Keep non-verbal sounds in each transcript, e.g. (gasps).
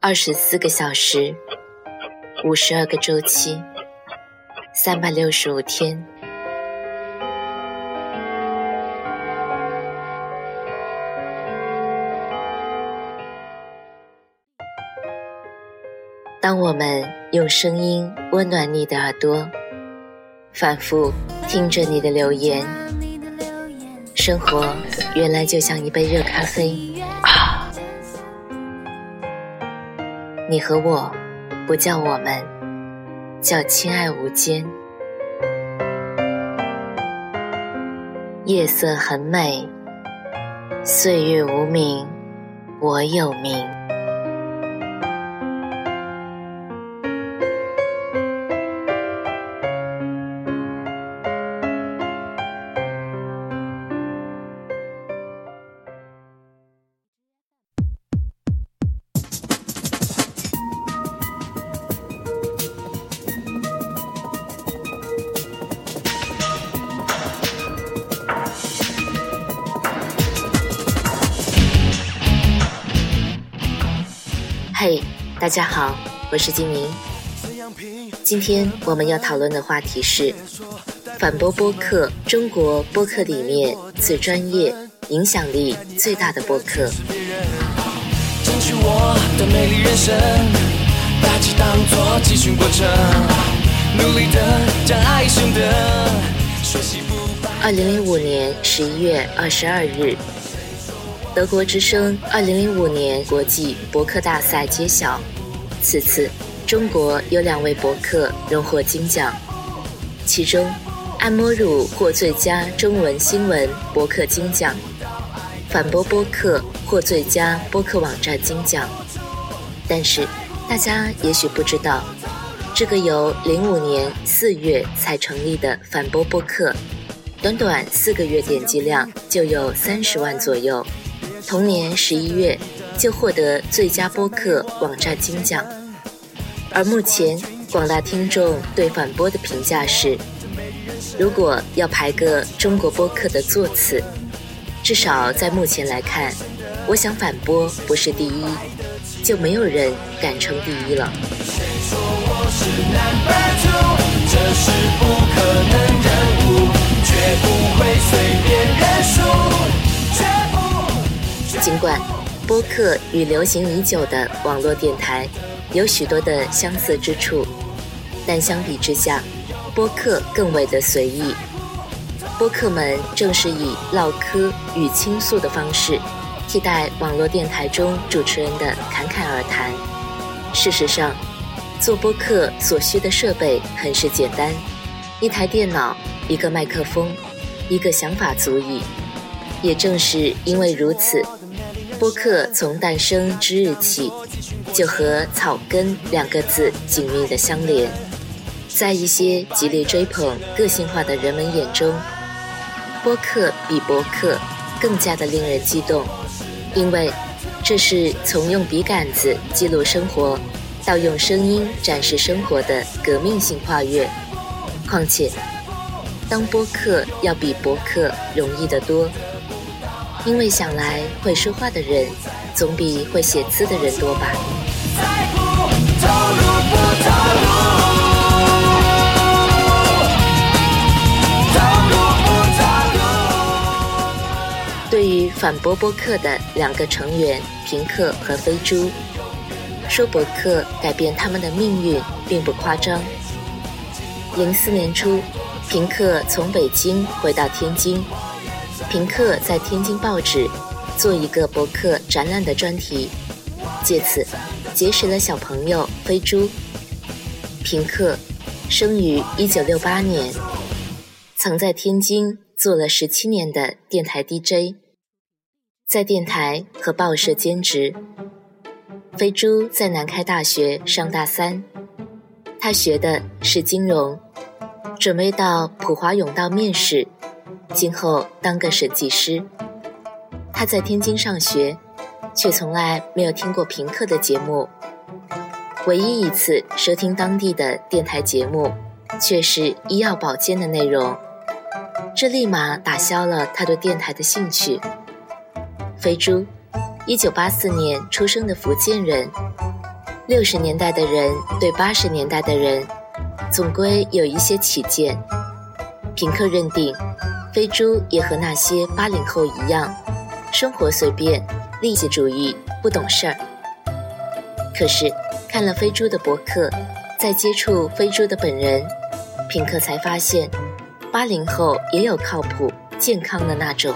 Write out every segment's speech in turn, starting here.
二十四个小时，五十二个周期，三百六十五天。当我们用声音温暖你的耳朵，反复听着你的留言，生活原来就像一杯热咖啡。你和我，不叫我们，叫亲爱无间。夜色很美，岁月无名，我有名。大家好，我是金明。今天我们要讨论的话题是反驳播客，中国播客里面最专业、影响力最大的播客。二零零五年十一月二十二日。德国之声二零零五年国际博客大赛揭晓，此次中国有两位博客荣获金奖，其中按摩乳获最佳中文新闻博客金奖，反驳播客获最佳播客网站金奖。但是大家也许不知道，这个由零五年四月才成立的反驳播客，短短四个月点击量就有三十万左右。同年十一月，就获得最佳播客网站金奖。而目前广大听众对反播的评价是：如果要排个中国播客的座次，至少在目前来看，我想反播不是第一，就没有人敢称第一了。尽管播客与流行已久的网络电台有许多的相似之处，但相比之下，播客更为的随意。播客们正是以唠嗑与倾诉的方式，替代网络电台中主持人的侃侃而谈。事实上，做播客所需的设备很是简单，一台电脑，一个麦克风，一个想法足矣。也正是因为如此。播客从诞生之日起，就和“草根”两个字紧密的相连。在一些极力追捧个性化的人们眼中，播客比博客更加的令人激动，因为这是从用笔杆子记录生活，到用声音展示生活的革命性跨越。况且，当播客要比博客容易得多。因为想来会说话的人，总比会写字的人多吧。对于反驳博客的两个成员平克和飞猪，说博客改变他们的命运并不夸张。零四年初，平克从北京回到天津。平克在天津报纸做一个博客展览的专题，借此结识了小朋友飞猪。平克生于一九六八年，曾在天津做了十七年的电台 DJ，在电台和报社兼职。飞猪在南开大学上大三，他学的是金融，准备到普华永道面试。今后当个审计师。他在天津上学，却从来没有听过平克的节目。唯一一次收听当地的电台节目，却是医药保健的内容，这立马打消了他对电台的兴趣。飞猪，一九八四年出生的福建人，六十年代的人对八十年代的人，总归有一些起见。平克认定，飞猪也和那些八零后一样，生活随便，利己主义，不懂事儿。可是看了飞猪的博客，再接触飞猪的本人，品客才发现，八零后也有靠谱、健康的那种。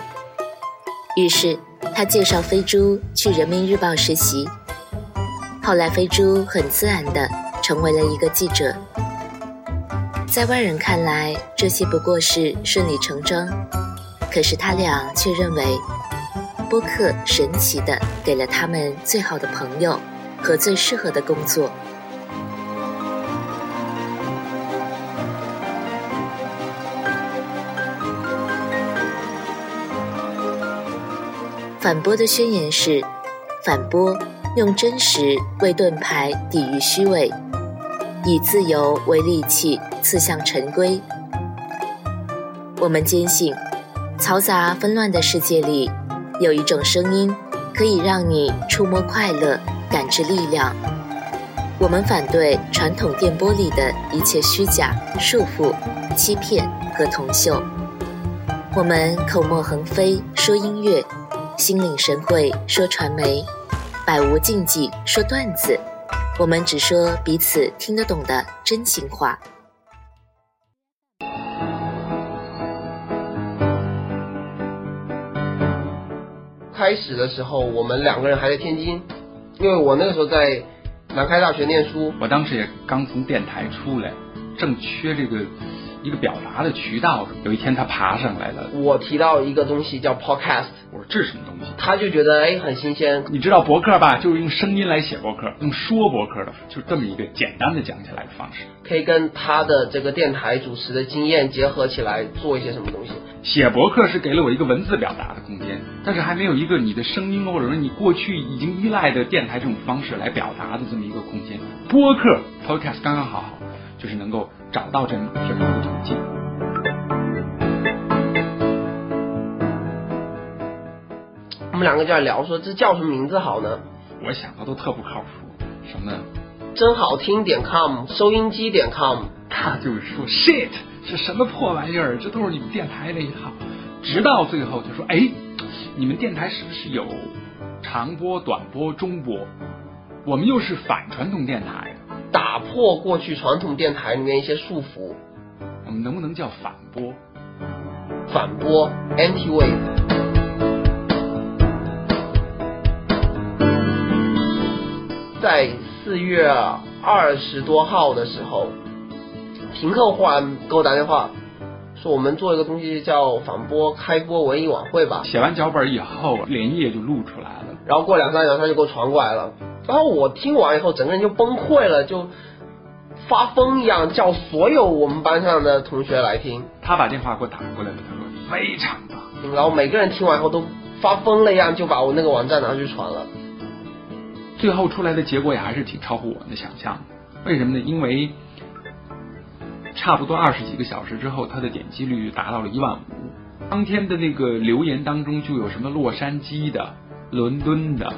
于是他介绍飞猪去人民日报实习。后来，飞猪很自然的成为了一个记者。在外人看来，这些不过是顺理成章，可是他俩却认为，播客神奇的给了他们最好的朋友和最适合的工作。反驳的宣言是：反驳。用真实为盾牌，抵御虚伪；以自由为利器，刺向陈规。我们坚信，嘈杂纷乱的世界里，有一种声音，可以让你触摸快乐，感知力量。我们反对传统电波里的一切虚假、束缚、欺骗和铜锈。我们口沫横飞说音乐，心领神会说传媒。百无禁忌，说段子，我们只说彼此听得懂的真心话。开始的时候，我们两个人还在天津，因为我那个时候在南开大学念书，我当时也刚从电台出来，正缺这个。一个表达的渠道。有一天他爬上来了，我提到一个东西叫 podcast，我说这是什么东西？他就觉得哎很新鲜。你知道博客吧？就是用声音来写博客，用说博客的，就这么一个简单的讲起来的方式。可以跟他的这个电台主持的经验结合起来，做一些什么东西？写博客是给了我一个文字表达的空间，但是还没有一个你的声音或者说你过去已经依赖的电台这种方式来表达的这么一个空间。播客 podcast 刚刚好好，就是能够找到这么这么一个途径。我们两个就在聊说这叫什么名字好呢？我想的都特不靠谱，什么真好听点 com 收音机点 com，他就是说 shit 是什么破玩意儿？这都是你们电台那一套。直到最后就说哎，你们电台是不是有长波、短波、中波？我们又是反传统电台，打破过去传统电台里面一些束缚。我们能不能叫反播？反播 anti wave。在四月二十多号的时候，平克忽然给我打电话，说我们做一个东西叫反播开播文艺晚会吧。写完脚本以后，连夜就录出来了。然后过两三小时他就给我传过来了。然后我听完以后，整个人就崩溃了，就发疯一样叫所有我们班上的同学来听。他把电话给我打过来了，他说非常棒。然后每个人听完以后都发疯了一样，就把我那个网站拿去传了。最后出来的结果也还是挺超乎我们的想象。为什么呢？因为差不多二十几个小时之后，它的点击率达到了一万五。当天的那个留言当中，就有什么洛杉矶的、伦敦的、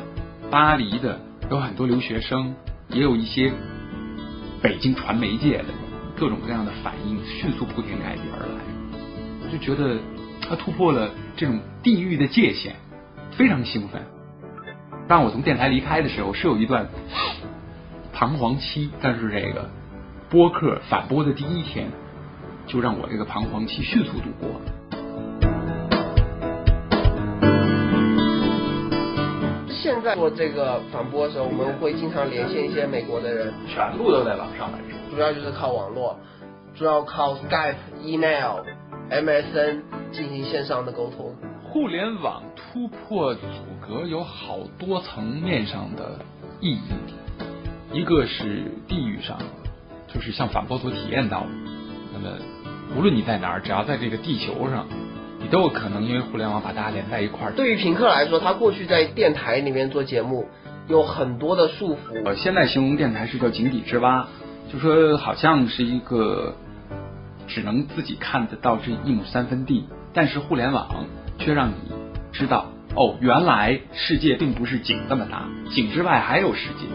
巴黎的，有很多留学生，也有一些北京传媒界的，各种各样的反应迅速铺天盖地而来。就觉得它突破了这种地域的界限，非常兴奋。当我从电台离开的时候，是有一段 (gasps) 彷徨期，但是这个播客反播的第一天，就让我这个彷徨期迅速度过。现在做这个反播的时候，我们会经常连线一些美国的人，全部都在网上来着，主要就是靠网络，主要靠 Skype、Email、MSN 进行线上的沟通。互联网突破阻隔有好多层面上的意义，一个是地域上，就是像反波所体验到的，那么无论你在哪儿，只要在这个地球上，你都有可能因为互联网把大家连在一块儿。对于平克来说，他过去在电台里面做节目有很多的束缚。呃，现在形容电台是叫井底之蛙，就说好像是一个只能自己看得到这一亩三分地，但是互联网。却让你知道哦，原来世界并不是井这么大，井之外还有世界。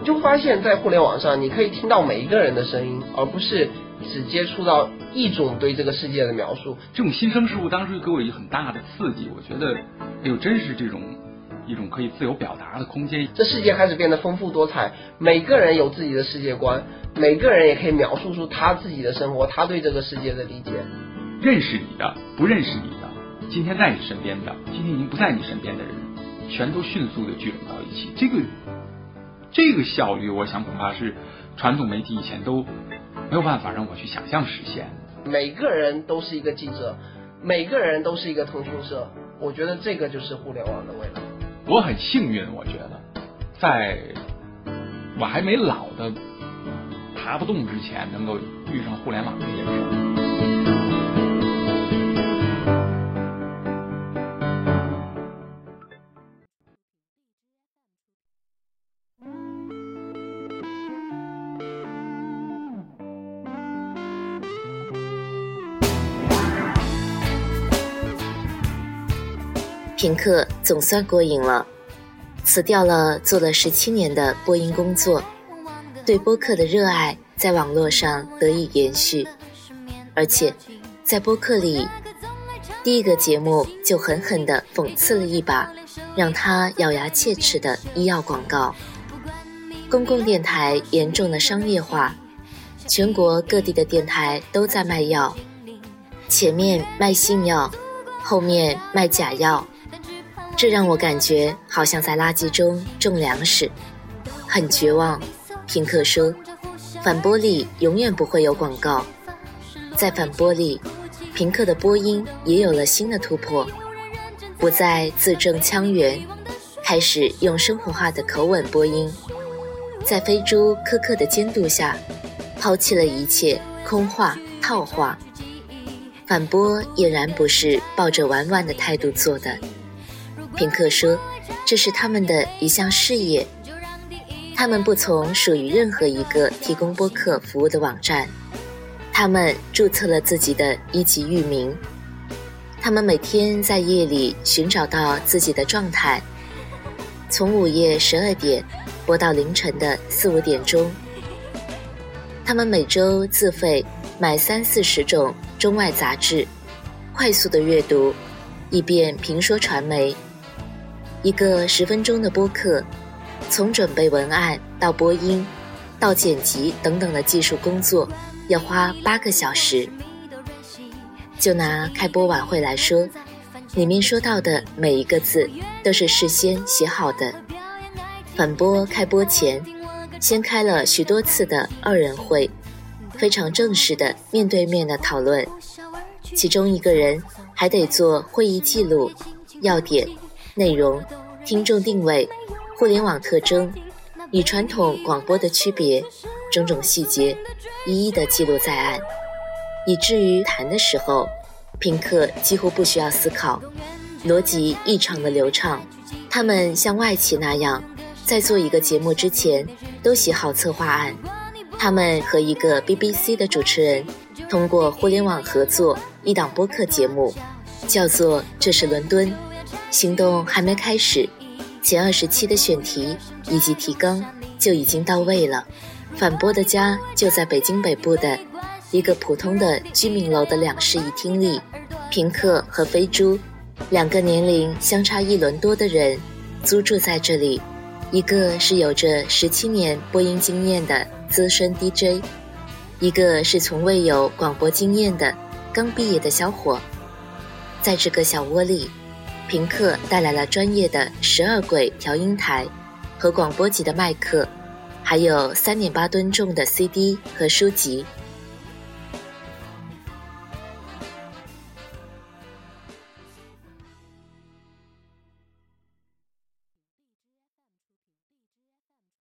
你就发现，在互联网上，你可以听到每一个人的声音，而不是只接触到一种对这个世界的描述。这种新生事物当时就给我一个很大的刺激，我觉得，哎呦，真是这种一种可以自由表达的空间。这世界开始变得丰富多彩，每个人有自己的世界观，每个人也可以描述出他自己的生活，他对这个世界的理解。认识你的，不认识你的，今天在你身边的，今天已经不在你身边的人，全都迅速的聚拢到一起。这个。这个效率，我想恐怕是传统媒体以前都没有办法让我去想象实现。每个人都是一个记者，每个人都是一个通讯社。我觉得这个就是互联网的未来。我很幸运，我觉得，在我还没老的爬不动之前，能够遇上互联网这件事。平克总算过瘾了，辞掉了做了十七年的播音工作，对播客的热爱在网络上得以延续，而且在播客里，第一个节目就狠狠地讽刺了一把让他咬牙切齿的医药广告。公共电台严重的商业化，全国各地的电台都在卖药，前面卖性药，后面卖假药。这让我感觉好像在垃圾中种粮食，很绝望。平克说：“反播里永远不会有广告。”在反播里，平克的播音也有了新的突破，不再字正腔圆，开始用生活化的口吻播音。在飞猪苛刻的监督下，抛弃了一切空话套话。反播俨然不是抱着玩玩的态度做的。平克说：“这是他们的一项事业，他们不从属于任何一个提供播客服务的网站，他们注册了自己的一级域名，他们每天在夜里寻找到自己的状态，从午夜十二点播到凌晨的四五点钟。他们每周自费买三四十种中外杂志，快速的阅读，以便评说传媒。”一个十分钟的播客，从准备文案到播音，到剪辑等等的技术工作，要花八个小时。就拿开播晚会来说，里面说到的每一个字都是事先写好的。反播开播前，先开了许多次的二人会，非常正式的面对面的讨论，其中一个人还得做会议记录、要点。内容、听众定位、互联网特征与传统广播的区别，种种细节一一的记录在案，以至于谈的时候，平克几乎不需要思考，逻辑异常的流畅。他们像外企那样，在做一个节目之前都写好策划案。他们和一个 BBC 的主持人通过互联网合作一档播客节目，叫做《这是伦敦》。行动还没开始，前二十期的选题以及提纲就已经到位了。反播的家就在北京北部的一个普通的居民楼的两室一厅里。平克和飞猪两个年龄相差一轮多的人租住在这里，一个是有着十七年播音经验的资深 DJ，一个是从未有广播经验的刚毕业的小伙。在这个小窝里。平克带来了专业的十二轨调音台和广播级的麦克，还有三点八吨重的 CD 和书籍。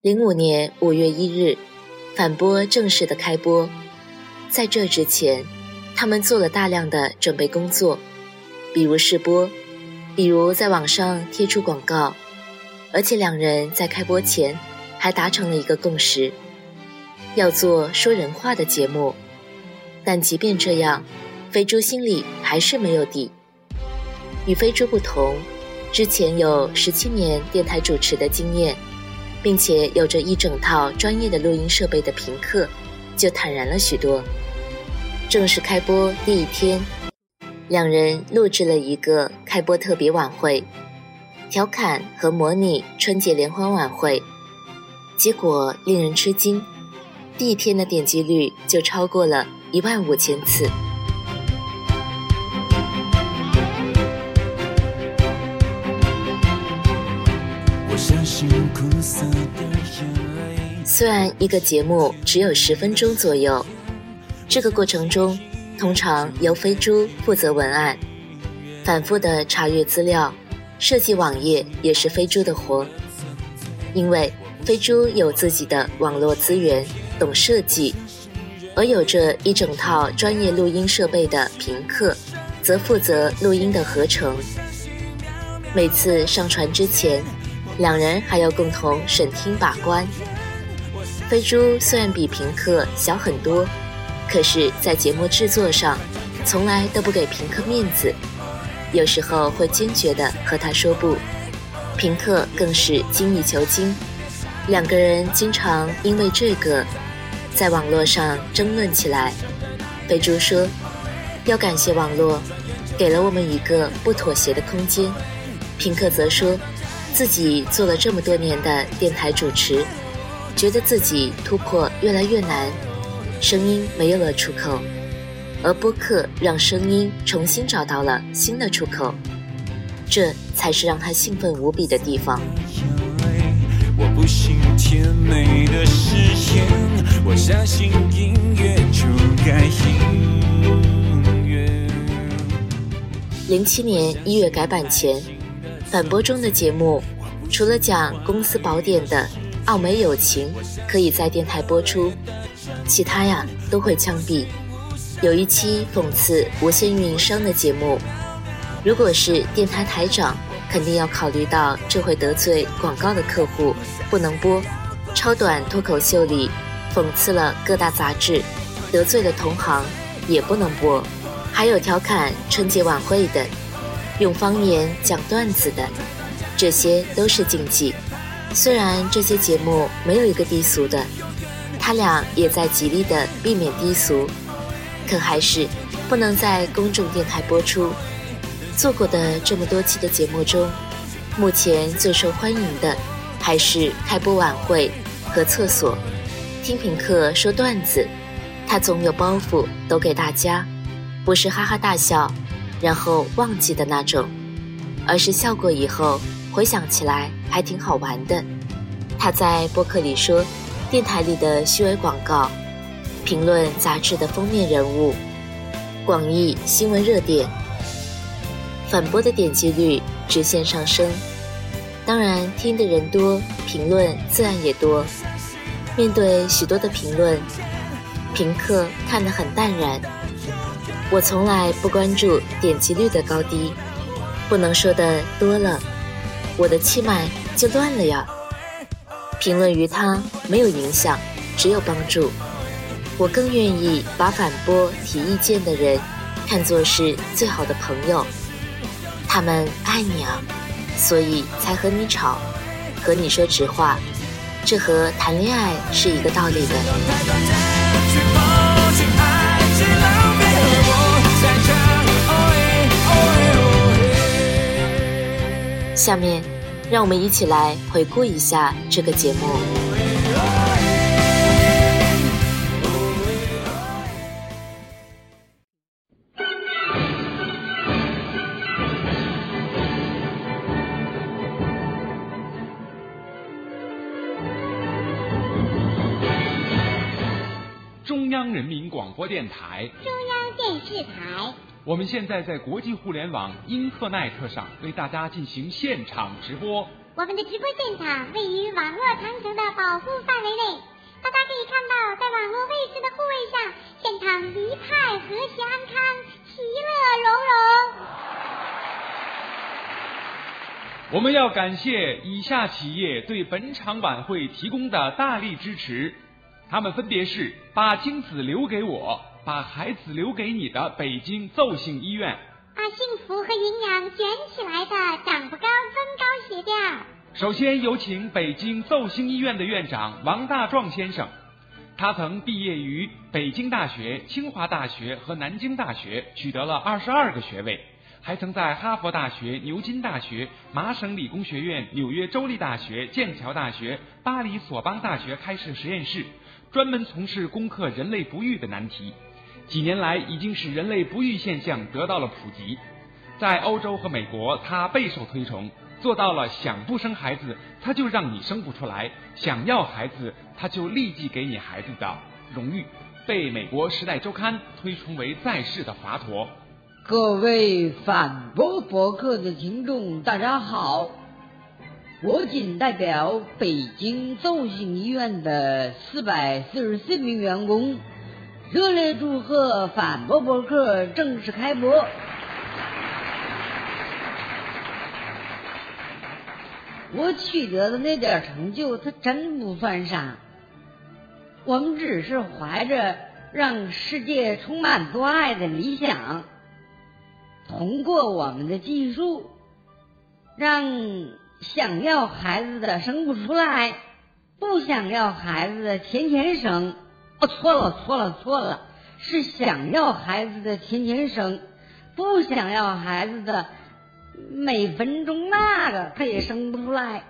零五年五月一日，反播正式的开播。在这之前，他们做了大量的准备工作，比如试播。比如在网上贴出广告，而且两人在开播前还达成了一个共识，要做说人话的节目。但即便这样，飞猪心里还是没有底。与飞猪不同，之前有十七年电台主持的经验，并且有着一整套专业的录音设备的平克，就坦然了许多。正式开播第一天，两人录制了一个开播特别晚会，调侃和模拟春节联欢晚会，结果令人吃惊，第一天的点击率就超过了一万五千次。虽然一个节目只有十分钟左右，这个过程中通常由飞猪负责文案，反复的查阅资料，设计网页也是飞猪的活。因为飞猪有自己的网络资源，懂设计，而有着一整套专业录音设备的平克，则负责录音的合成。每次上传之前。两人还要共同审听把关。飞猪虽然比平克小很多，可是，在节目制作上，从来都不给平克面子，有时候会坚决地和他说不。平克更是精益求精，两个人经常因为这个，在网络上争论起来。飞猪说：“要感谢网络，给了我们一个不妥协的空间。”平克则说。自己做了这么多年的电台主持，觉得自己突破越来越难，声音没有了出口，而播客让声音重新找到了新的出口，这才是让他兴奋无比的地方。零七年一月改版前。反播中的节目，除了讲公司宝典的《澳美友情》可以在电台播出，其他呀都会枪毙。有一期讽刺无线运营商的节目，如果是电台台长，肯定要考虑到这会得罪广告的客户，不能播。超短脱口秀里讽刺了各大杂志，得罪了同行，也不能播。还有调侃春节晚会的。用方言讲段子的，这些都是禁忌。虽然这些节目没有一个低俗的，他俩也在极力的避免低俗，可还是不能在公众电台播出。做过的这么多期的节目中，目前最受欢迎的还是开播晚会和厕所。听评课说段子，他总有包袱抖给大家，不是哈哈大笑。然后忘记的那种，而是笑过以后回想起来还挺好玩的。他在播客里说，电台里的虚伪广告，评论杂志的封面人物，广义新闻热点，反驳的点击率直线上升。当然，听的人多，评论自然也多。面对许多的评论，评客看得很淡然。我从来不关注点击率的高低，不能说的多了，我的气脉就乱了呀。评论于他没有影响，只有帮助。我更愿意把反驳提意见的人看作是最好的朋友，他们爱你啊，所以才和你吵，和你说直话，这和谈恋爱是一个道理的。下面，让我们一起来回顾一下这个节目。中央人民广播电台。中央电视台。我们现在在国际互联网英特奈特上为大家进行现场直播。我们的直播现场位于网络长城的保护范围内，大家可以看到，在网络卫士的护卫下，现场一派和谐安康，其乐融融。我们要感谢以下企业对本场晚会提供的大力支持，他们分别是把精子留给我。把孩子留给你的北京奏兴医院，把幸福和营养卷起来的长不高增高鞋垫，首先有请北京奏兴医院的院长王大壮先生。他曾毕业于北京大学、清华大学和南京大学，取得了二十二个学位，还曾在哈佛大学、牛津大学、麻省理工学院、纽约州立大学、剑桥大学、巴黎索邦大学开设实验室，专门从事攻克人类不育的难题。几年来，已经使人类不育现象得到了普及。在欧洲和美国，他备受推崇。做到了想不生孩子，他就让你生不出来；想要孩子，他就立即给你孩子的荣誉，被美国《时代周刊》推崇为在世的华佗。各位反驳博客的听众，大家好，我谨代表北京奏兴医院的四百四十四名员工，热烈祝贺反驳博客正式开播。我取得的那点成就，它真不算啥。我们只是怀着让世界充满多爱的理想，通过我们的技术，让想要孩子的生不出来，不想要孩子的天天生。错了，错了，错了，是想要孩子的天天生，不想要孩子的。每分钟那个他也生不出来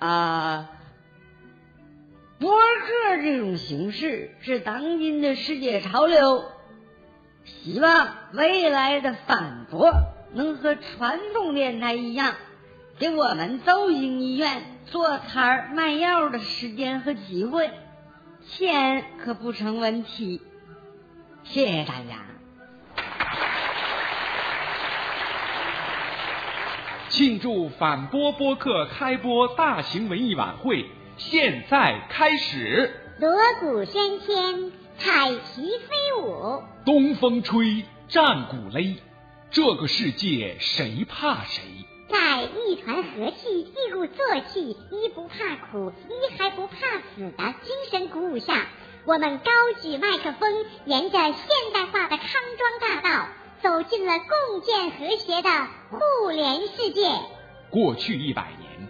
啊！博客这种形式是当今的世界潮流，希望未来的反驳能和传统电台一样，给我们奏兴医院做摊儿卖药的时间和机会，钱可不成问题。谢谢大家。庆祝反播播客开播大型文艺晚会现在开始。锣鼓喧天，彩旗飞舞，东风吹，战鼓擂，这个世界谁怕谁？在一团和气、一鼓作气、一不怕苦、一还不怕死的精神鼓舞下，我们高举麦克风，沿着现代化的康庄大道。走进了共建和谐的互联世界。过去一百年，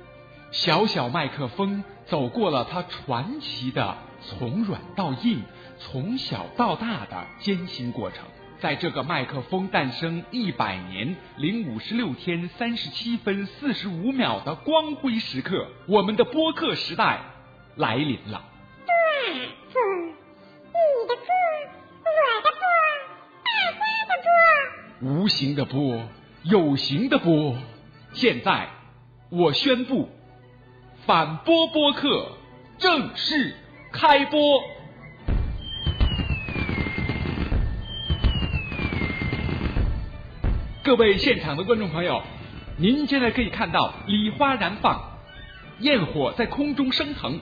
小小麦克风走过了它传奇的从软到硬、从小到大的艰辛过程。在这个麦克风诞生一百年零五十六天三十七分四十五秒的光辉时刻，我们的播客时代来临了。对，你的歌，我的歌。无形的波，有形的波。现在，我宣布，反播播客正式开播。各位现场的观众朋友，您现在可以看到礼花燃放，焰火在空中升腾。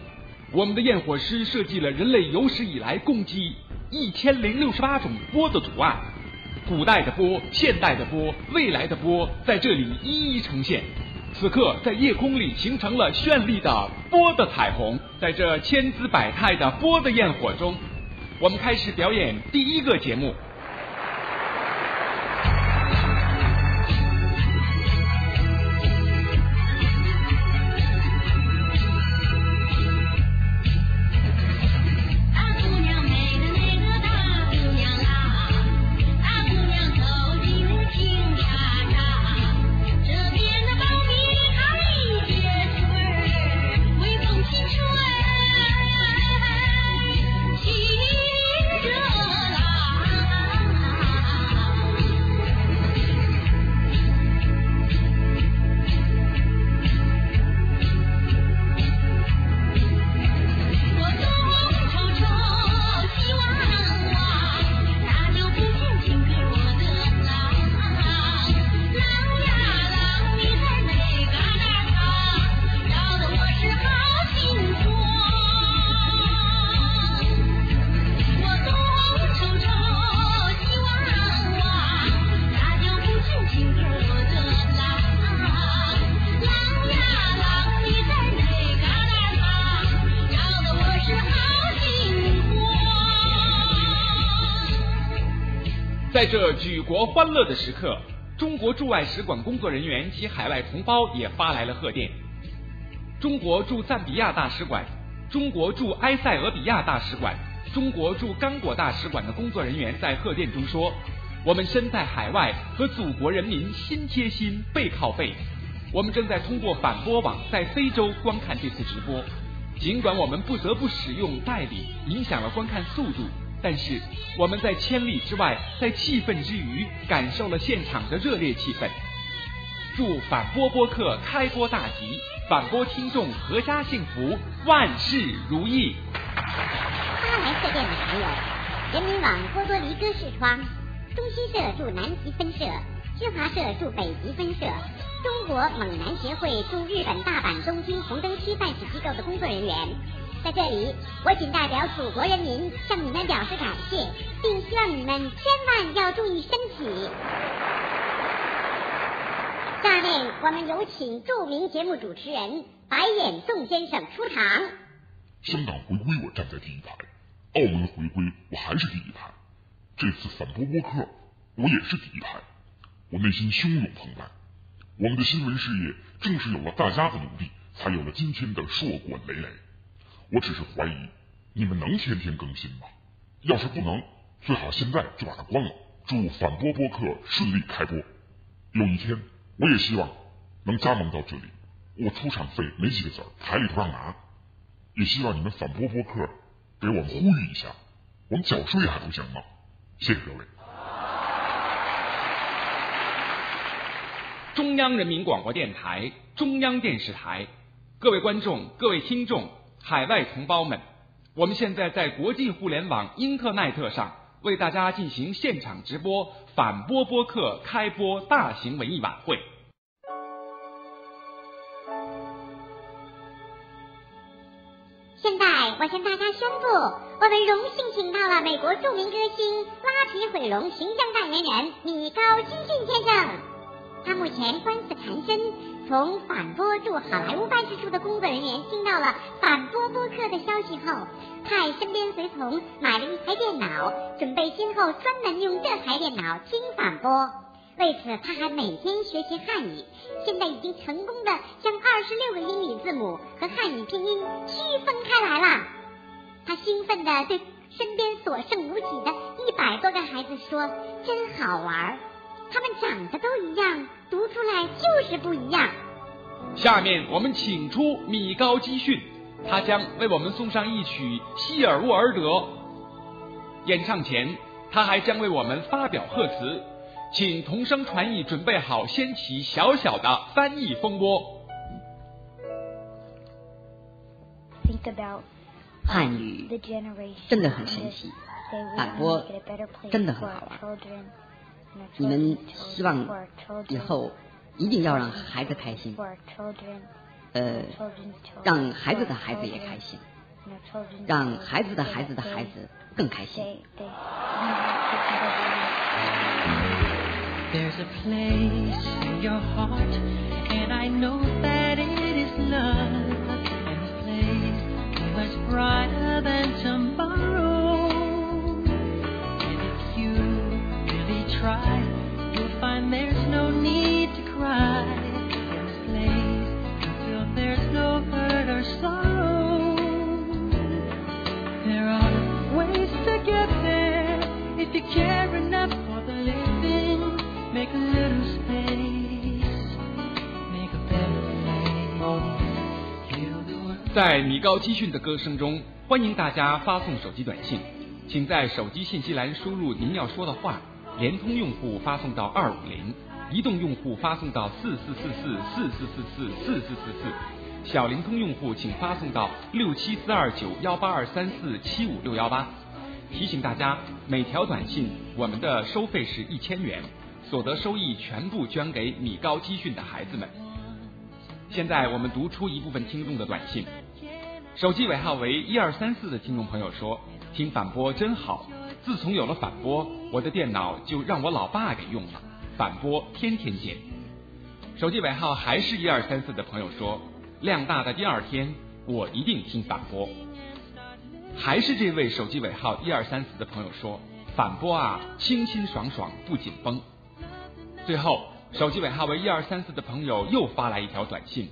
我们的焰火师设计了人类有史以来共计一千零六十八种波的图案。古代的波、现代的波、未来的波，在这里一一呈现。此刻，在夜空里形成了绚丽的波的彩虹。在这千姿百态的波的焰火中，我们开始表演第一个节目。国欢乐的时刻，中国驻外使馆工作人员及海外同胞也发来了贺电。中国驻赞比亚大使馆、中国驻埃塞俄比亚大使馆、中国驻刚果大使馆的工作人员在贺电中说：“我们身在海外，和祖国人民心贴心、背靠背。我们正在通过反播网在非洲观看这次直播。尽管我们不得不使用代理，影响了观看速度。”但是我们在千里之外，在气愤之余，感受了现场的热烈气氛。祝反播播客开播大吉，反播听众阖家幸福，万事如意。发来贺电的朋友：人民网波多黎各视窗，中新社驻南极分社，新华社驻北极分社，中国猛男协会驻日本大阪、东京红灯区办事机构的工作人员。在这里，我仅代表祖国人民向你们表示感谢，并希望你们千万要注意身体。下面我们有请著名节目主持人白眼宋先生出场。香港回归，我站在第一排；澳门回归，我还是第一排。这次反播播客，我也是第一排。我内心汹涌澎湃。我们的新闻事业正是有了大家的努力，才有了今天的硕果累累。我只是怀疑，你们能天天更新吗？要是不能，最好现在就把它关了。祝反播播客顺利开播。有一天，我也希望能加盟到这里。我出场费没几个子儿，台里不让拿。也希望你们反播播客给我们呼吁一下，我们缴税还不行吗？谢谢各位。中央人民广播电台、中央电视台，各位观众、各位听众。海外同胞们，我们现在在国际互联网英特奈特上为大家进行现场直播反播播客开播大型文艺晚会。现在我向大家宣布，我们荣幸请到了美国著名歌星拉皮毁容形象代言人米高基逊先生，他目前官司缠身。从反播驻好莱坞办事处的工作人员听到了反播播客的消息后，派身边随从买了一台电脑，准备今后专门用这台电脑听反播。为此，他还每天学习汉语，现在已经成功的将二十六个英语字母和汉语拼音区分开来了。他兴奋的对身边所剩无几的一百多个孩子说：“真好玩，他们长得都一样。”读出来就是不一样。下面我们请出米高基逊，他将为我们送上一曲《希尔沃尔德》。演唱前，他还将为我们发表贺词，请同声传译准备好，掀起小小的翻译风波。Think about 汉语真的很神奇，反播真的很好玩。你们希望以后一定要让孩子开心，呃，让孩子的孩子也开心，让孩子的孩子的孩子更开心。try, you'll find there's no need to cry. This place, till there's no hurt or sorrow. There are ways to get there if you care enough for the living. Make a little space. Make a better 在米高基逊的歌声中，欢迎大家发送手机短信。请在手机信息栏输入您要说的话。联通用户发送到二五零，移动用户发送到四四四四四四四四四四四四，小灵通用户请发送到六七四二九幺八二三四七五六幺八。提醒大家，每条短信我们的收费是一千元，所得收益全部捐给米高基训的孩子们。现在我们读出一部分听众的短信，手机尾号为一二三四的听众朋友说：“听反播真好。”自从有了反播，我的电脑就让我老爸给用了。反播天天见。手机尾号还是一二三四的朋友说，量大的第二天，我一定听反播。还是这位手机尾号一二三四的朋友说，反播啊，清清爽爽不紧绷。最后，手机尾号为一二三四的朋友又发来一条短信：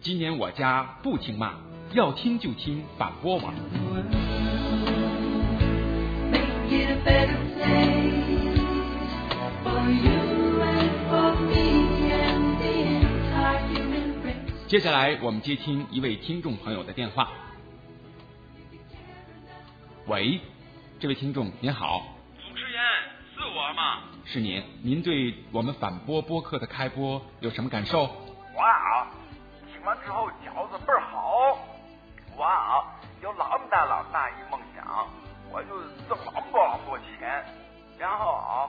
今年我家不听骂，要听就听反播网。接下来我们接听一位听众朋友的电话。喂，这位听众您好。主持人是我吗？是您，您对我们反播播客的开播有什么感受？哇啊，听完之后饺子倍儿好。哇啊，有老大老大一梦想，我就挣老多老多钱，然后啊，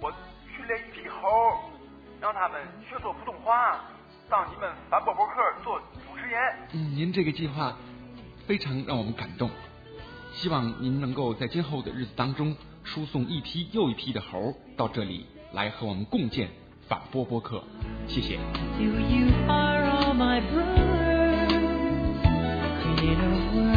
我训练一批猴，让他们学说普通话。当你们反播博客做主持人。嗯，您这个计划非常让我们感动，希望您能够在今后的日子当中输送一批又一批的猴到这里来和我们共建反播播客，谢谢。这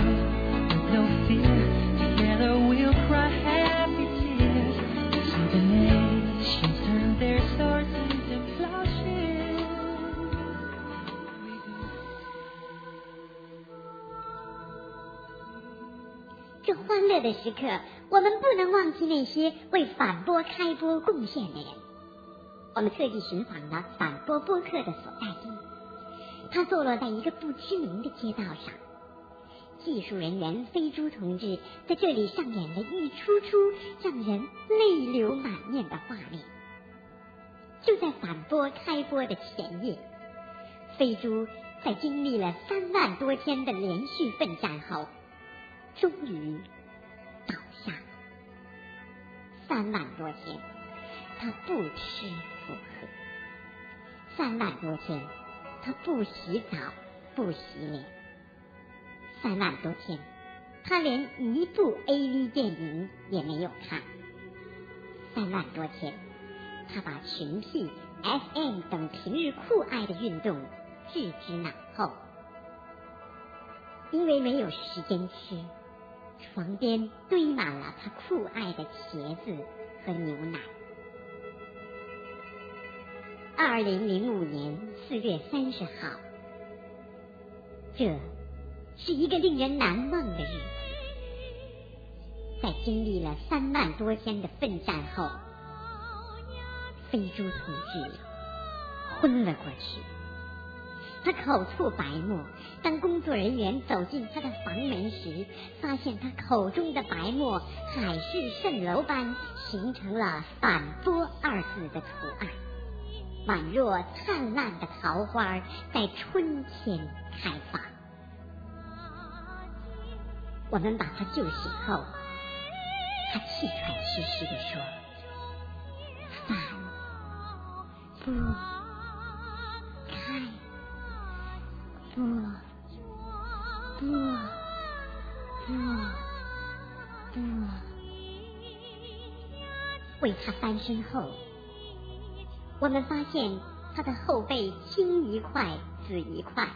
乐的时刻，我们不能忘记那些为反播开播贡献的人。我们特地寻访了反播播客的所在地，它坐落在一个不知名的街道上。技术人员飞猪同志在这里上演了一出出让人泪流满面的画面。就在反播开播的前夜，飞猪在经历了三万多天的连续奋战后。终于。三万多天，他不吃不喝；三万多天，他不洗澡不洗脸；三万多天，他连一部 AV 电影也没有看；三万多天，他把群 P、SM 等平日酷爱的运动置之脑后，因为没有时间吃。床边堆满了他酷爱的茄子和牛奶。二零零五年四月三十号，这是一个令人难忘的日子。在经历了三万多天的奋战后，飞猪同志昏了过去。他口吐白沫，当工作人员走进他的房门时，发现他口中的白沫海市蜃楼般形成了“反波”二字的图案，宛若灿烂的桃花在春天开放。我们把他救醒后，他气喘吁吁地说：“反播。”不不不不！为他翻身后，我们发现他的后背青一块紫一块，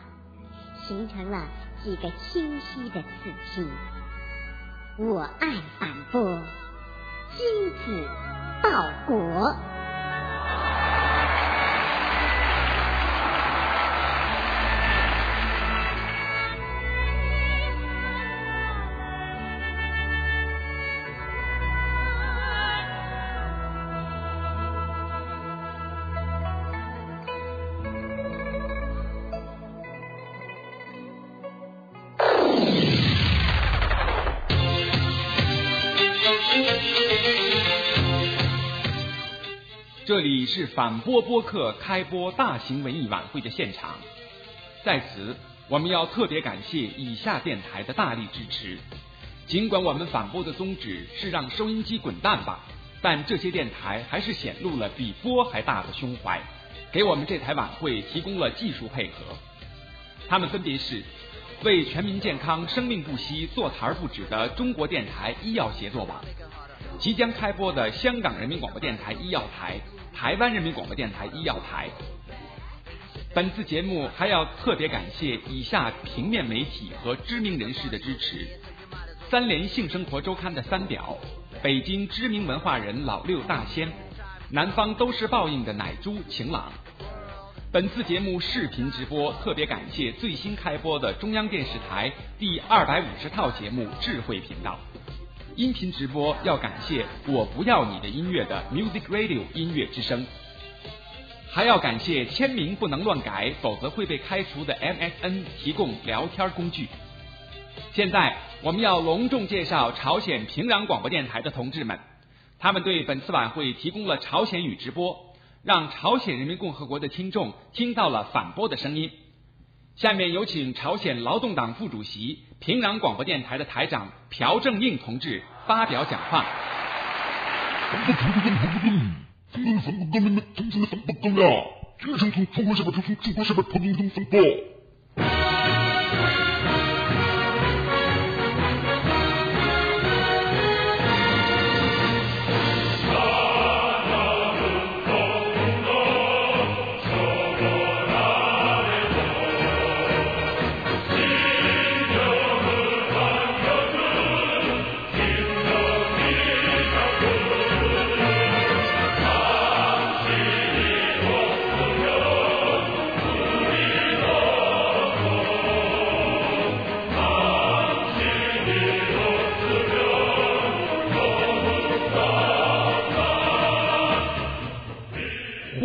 形成了几个清晰的刺青。我爱反驳，君子报国。里是反播播客开播大型文艺晚会的现场，在此我们要特别感谢以下电台的大力支持。尽管我们反播的宗旨是让收音机滚蛋吧，但这些电台还是显露了比播还大的胸怀，给我们这台晚会提供了技术配合。他们分别是为全民健康生命不息坐台不止的中国电台医药协作网，即将开播的香港人民广播电台医药台。台湾人民广播电台医药台。本次节目还要特别感谢以下平面媒体和知名人士的支持：三联性生活周刊的三表，北京知名文化人老六大仙，南方都市报应的奶猪晴朗。本次节目视频直播，特别感谢最新开播的中央电视台第二百五十套节目智慧频道。音频直播要感谢我不要你的音乐的 Music Radio 音乐之声，还要感谢签名不能乱改，否则会被开除的 MSN 提供聊天工具。现在我们要隆重介绍朝鲜平壤广播电台的同志们，他们对本次晚会提供了朝鲜语直播。让朝鲜人民共和国的听众听到了反播的声音。下面有请朝鲜劳动党副主席、平壤广播电台的台长朴正印同志发表讲话。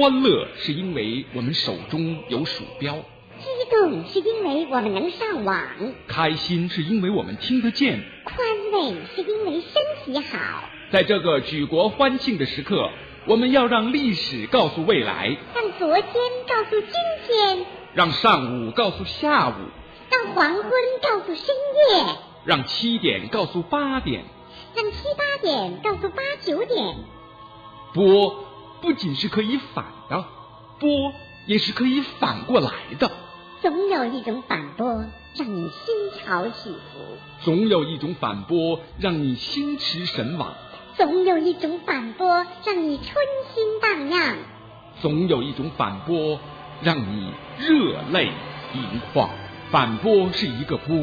欢乐是因为我们手中有鼠标，激动是因为我们能上网，开心是因为我们听得见，宽慰是因为身体好。在这个举国欢庆的时刻，我们要让历史告诉未来，让昨天告诉今天，让上午告诉下午，让黄昏告诉深夜，让七点告诉八点，让七八点告诉八九点。播。不仅是可以反的，波也是可以反过来的。总有一种反波让你心潮起伏，总有一种反波让你心驰神往，总有一种反波让你春心荡漾，总有一种反波让你热泪盈眶。反波是一个波，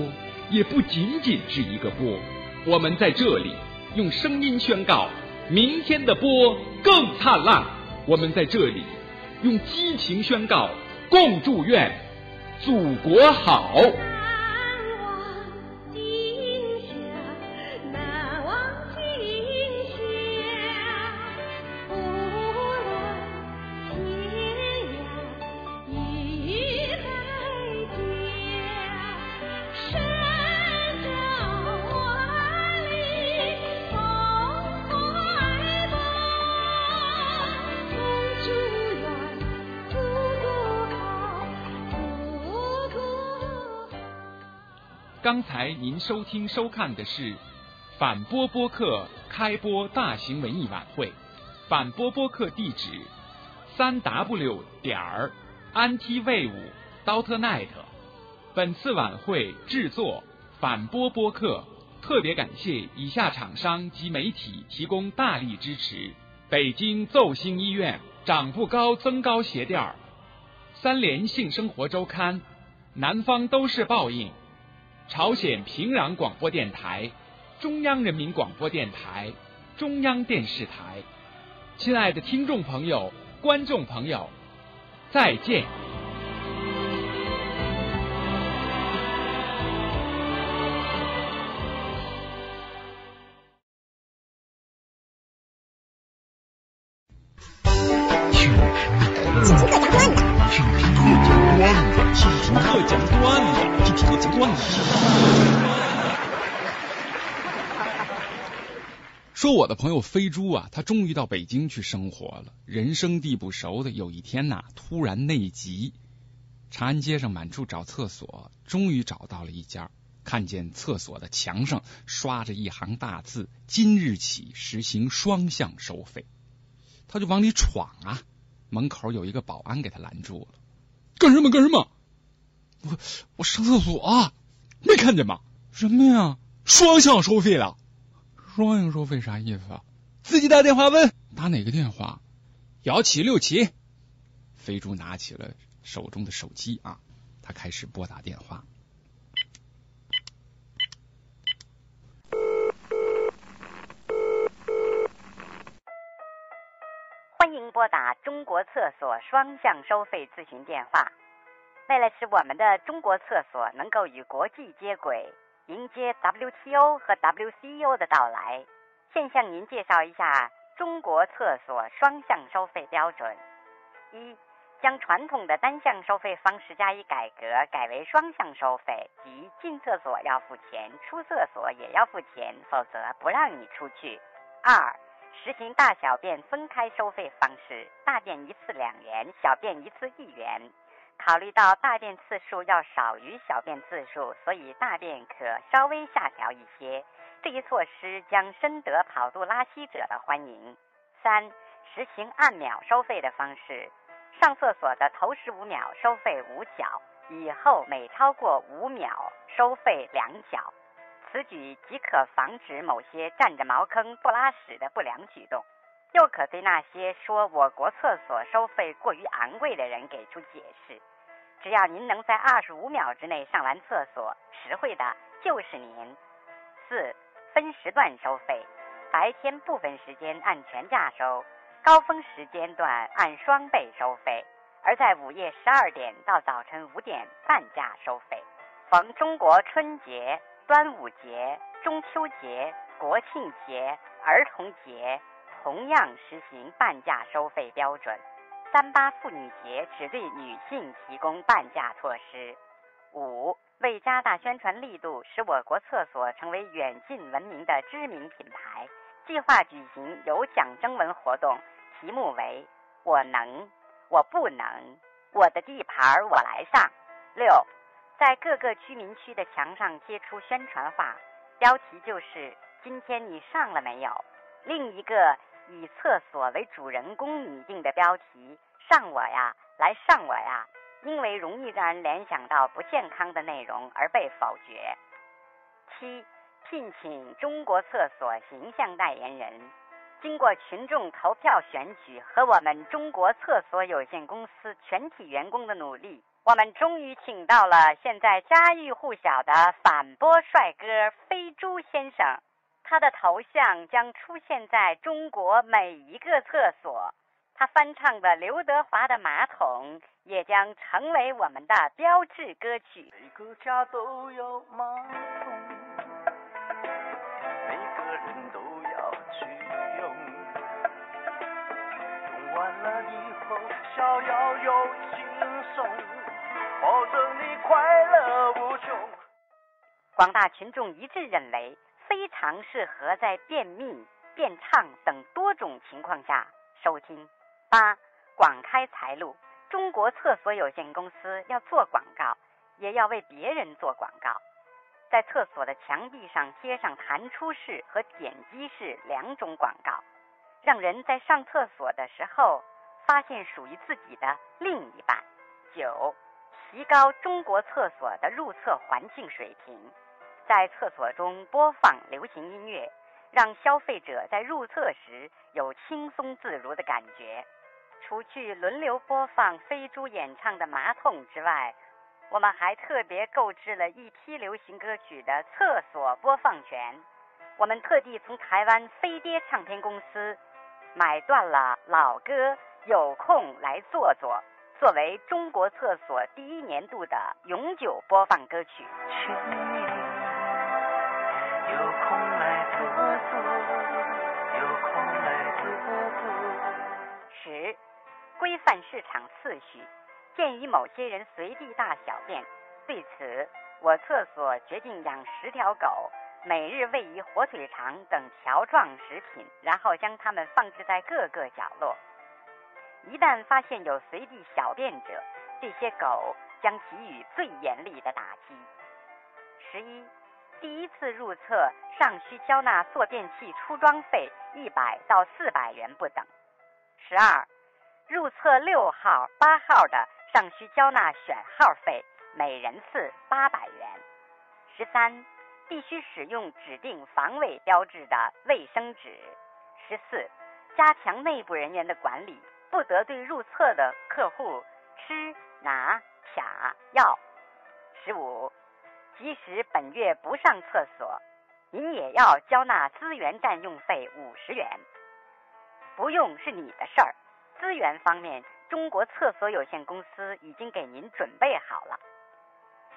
也不仅仅是一个波。我们在这里用声音宣告。明天的波更灿烂，我们在这里用激情宣告，共祝愿祖国好。您收听收看的是反播播客开播大型文艺晚会，反播播客地址三 w 点儿 ntv 五 dot net。本次晚会制作反播播客，特别感谢以下厂商及媒体提供大力支持：北京奏星医院、长不高增高鞋垫儿、三联性生活周刊、南方都市报应。朝鲜平壤广播电台、中央人民广播电台、中央电视台，亲爱的听众朋友、观众朋友，再见。子。(laughs) 说我的朋友飞猪啊，他终于到北京去生活了。人生地不熟的，有一天呐，突然内急，长安街上满处找厕所，终于找到了一家，看见厕所的墙上刷着一行大字：“今日起实行双向收费。”他就往里闯啊，门口有一个保安给他拦住了：“干什么？干什么？”我我上厕所啊，没看见吗？什么呀？双向收费了？双向收费啥意思啊？自己打电话问，打哪个电话？幺七六七。飞猪拿起了手中的手机啊，他开始拨打电话。欢迎拨打中国厕所双向收费咨询电话。为了使我们的中国厕所能够与国际接轨，迎接 WTO 和 WCO 的到来，现向您介绍一下中国厕所双向收费标准：一。将传统的单向收费方式加以改革，改为双向收费，即进厕所要付钱，出厕所也要付钱，否则不让你出去。二、实行大小便分开收费方式，大便一次两元，小便一次一元。考虑到大便次数要少于小便次数，所以大便可稍微下调一些。这一措施将深得跑肚拉稀者的欢迎。三、实行按秒收费的方式。上厕所的头十五秒收费五角，以后每超过五秒收费两角。此举即可防止某些占着茅坑不拉屎的不良举动，又可对那些说我国厕所收费过于昂贵的人给出解释。只要您能在二十五秒之内上完厕所，实惠的就是您。四分时段收费，白天部分时间按全价收。高峰时间段按双倍收费，而在午夜十二点到早晨五点半价收费。逢中国春节、端午节、中秋节、国庆节、儿童节，同样实行半价收费标准。三八妇女节只对女性提供半价措施。五、为加大宣传力度，使我国厕所成为远近闻名的知名品牌，计划举行有奖征文活动。题目为“我能，我不能，我的地盘我来上”。六，在各个居民区的墙上贴出宣传画，标题就是“今天你上了没有”。另一个以厕所为主人公拟定的标题“上我呀，来上我呀”，因为容易让人联想到不健康的内容而被否决。七，聘请中国厕所形象代言人。经过群众投票选举和我们中国厕所有限公司全体员工的努力，我们终于请到了现在家喻户晓的反播帅哥飞猪先生。他的头像将出现在中国每一个厕所，他翻唱的刘德华的《马桶》也将成为我们的标志歌曲。每个家都有马桶，每个人都要去用，用。完了以后，逍遥又轻松，保证你快乐无穷。广大群众一致认为，非常适合在便秘、便畅等多种情况下收听。八，广开财路。中国厕所有限公司要做广告，也要为别人做广告，在厕所的墙壁上贴上弹出式和点击式两种广告。让人在上厕所的时候发现属于自己的另一半。九，提高中国厕所的入厕环境水平，在厕所中播放流行音乐，让消费者在入厕时有轻松自如的感觉。除去轮流播放飞猪演唱的《马桶》之外，我们还特别购置了一批流行歌曲的厕所播放权。我们特地从台湾飞碟唱片公司。买断了老歌，有空来坐坐，作为中国厕所第一年度的永久播放歌曲。十，规范市场次序。鉴于某些人随地大小便，对此，我厕所决定养十条狗。每日喂以火腿肠等条状食品，然后将它们放置在各个角落。一旦发现有随地小便者，这些狗将给予最严厉的打击。十一，第一次入厕尚需交纳坐便器出装费一百到四百元不等。十二，入厕六号、八号的尚需交纳选号费，每人次八百元。十三。必须使用指定防伪标志的卫生纸。十四，加强内部人员的管理，不得对入厕的客户吃、拿、卡药。十五，即使本月不上厕所，您也要交纳资源占用费五十元。不用是你的事儿，资源方面，中国厕所有限公司已经给您准备好了。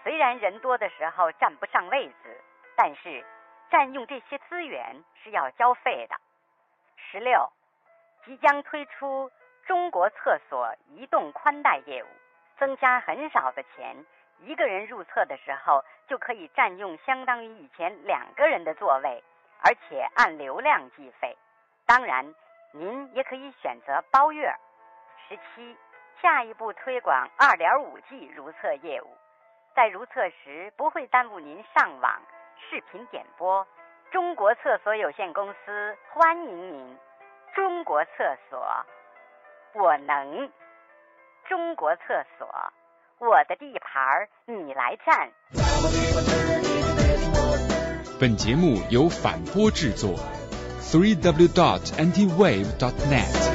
虽然人多的时候占不上位子，但是占用这些资源是要交费的。十六，即将推出中国厕所移动宽带业务，增加很少的钱，一个人入厕的时候就可以占用相当于以前两个人的座位，而且按流量计费。当然，您也可以选择包月。十七，下一步推广二点五 G 如厕业务，在如厕时不会耽误您上网、视频点播。中国厕所有限公司欢迎您。中国厕所，我能。中国厕所，我的地盘儿你来占。本节目由反播制作，three w dot antiwave dot net。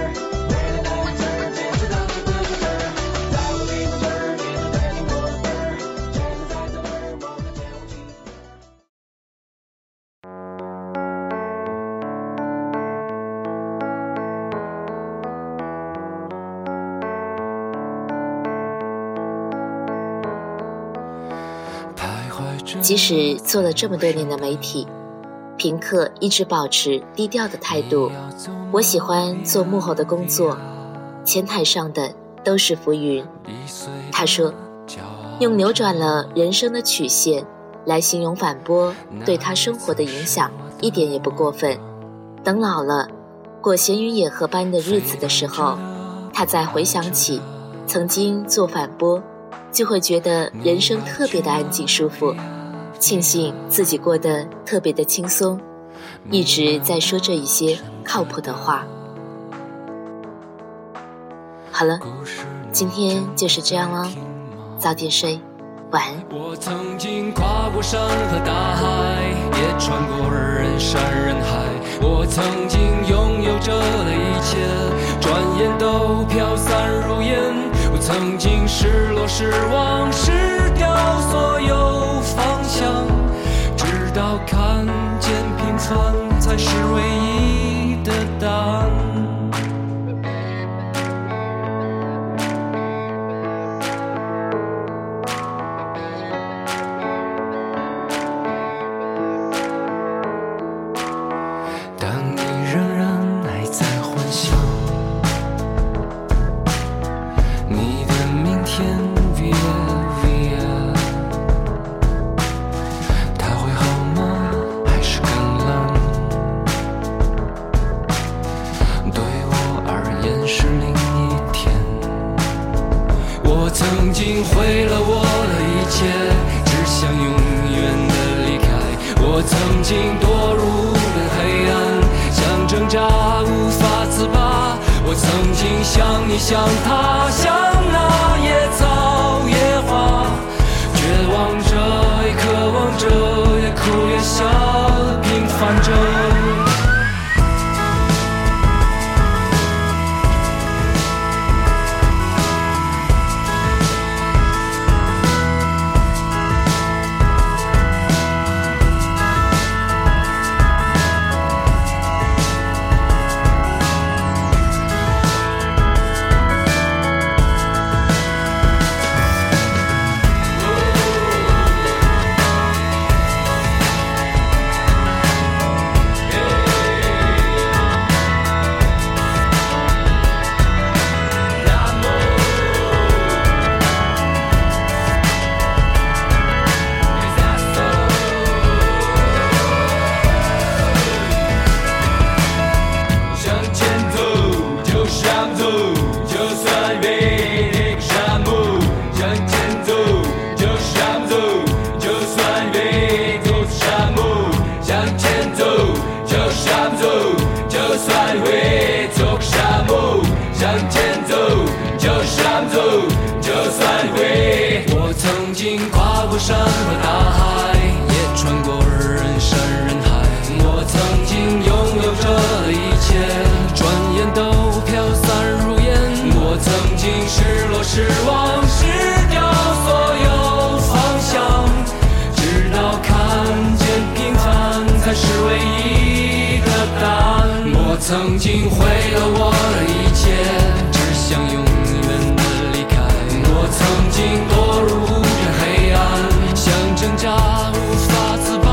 即使做了这么多年的媒体，平克一直保持低调的态度。我喜欢做幕后的工作，前台上的都是浮云。他说，用扭转了人生的曲线来形容反波对他生活的影响，一点也不过分。等老了，过闲云野鹤般的日子的时候，他再回想起曾经做反波，就会觉得人生特别的安静舒服。庆幸自己过得特别的轻松，一直在说这一些靠谱的话。好了，今天就是这样了，早点睡，晚安。我曾经跨过山和大海，也穿过人山人海。我曾经拥有着的一切，转眼都飘散如烟。我曾经失落失望失掉所有。方向，直到看见平凡才是唯一的答案。曾经毁了我的一切，只想永远的离开。我曾经堕入了黑暗，想挣扎，无法自拔。我曾经想你想他，想那野草野花，绝望着，也渴望着，也哭也笑，平凡着。山和大海也穿过人山人海，我曾经拥有着的一切，转眼都飘散如烟。我曾经失落失望失掉所有方向，直到看见平凡才是唯一的答案。我曾经毁了我的一切，只想永远的离开。我曾经堕。无法自拔。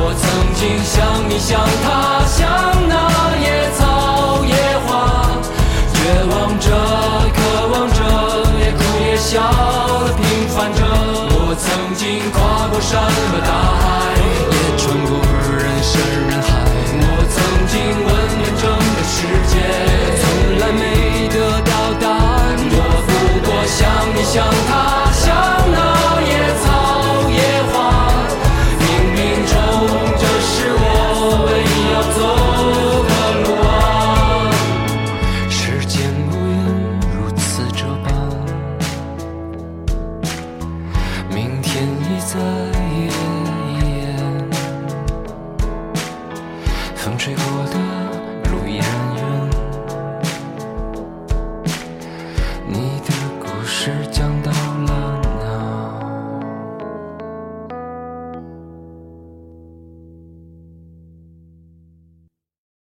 我曾经像你，像他，像那野草野花，绝望着，渴望着，也哭也笑，平凡着。我曾经。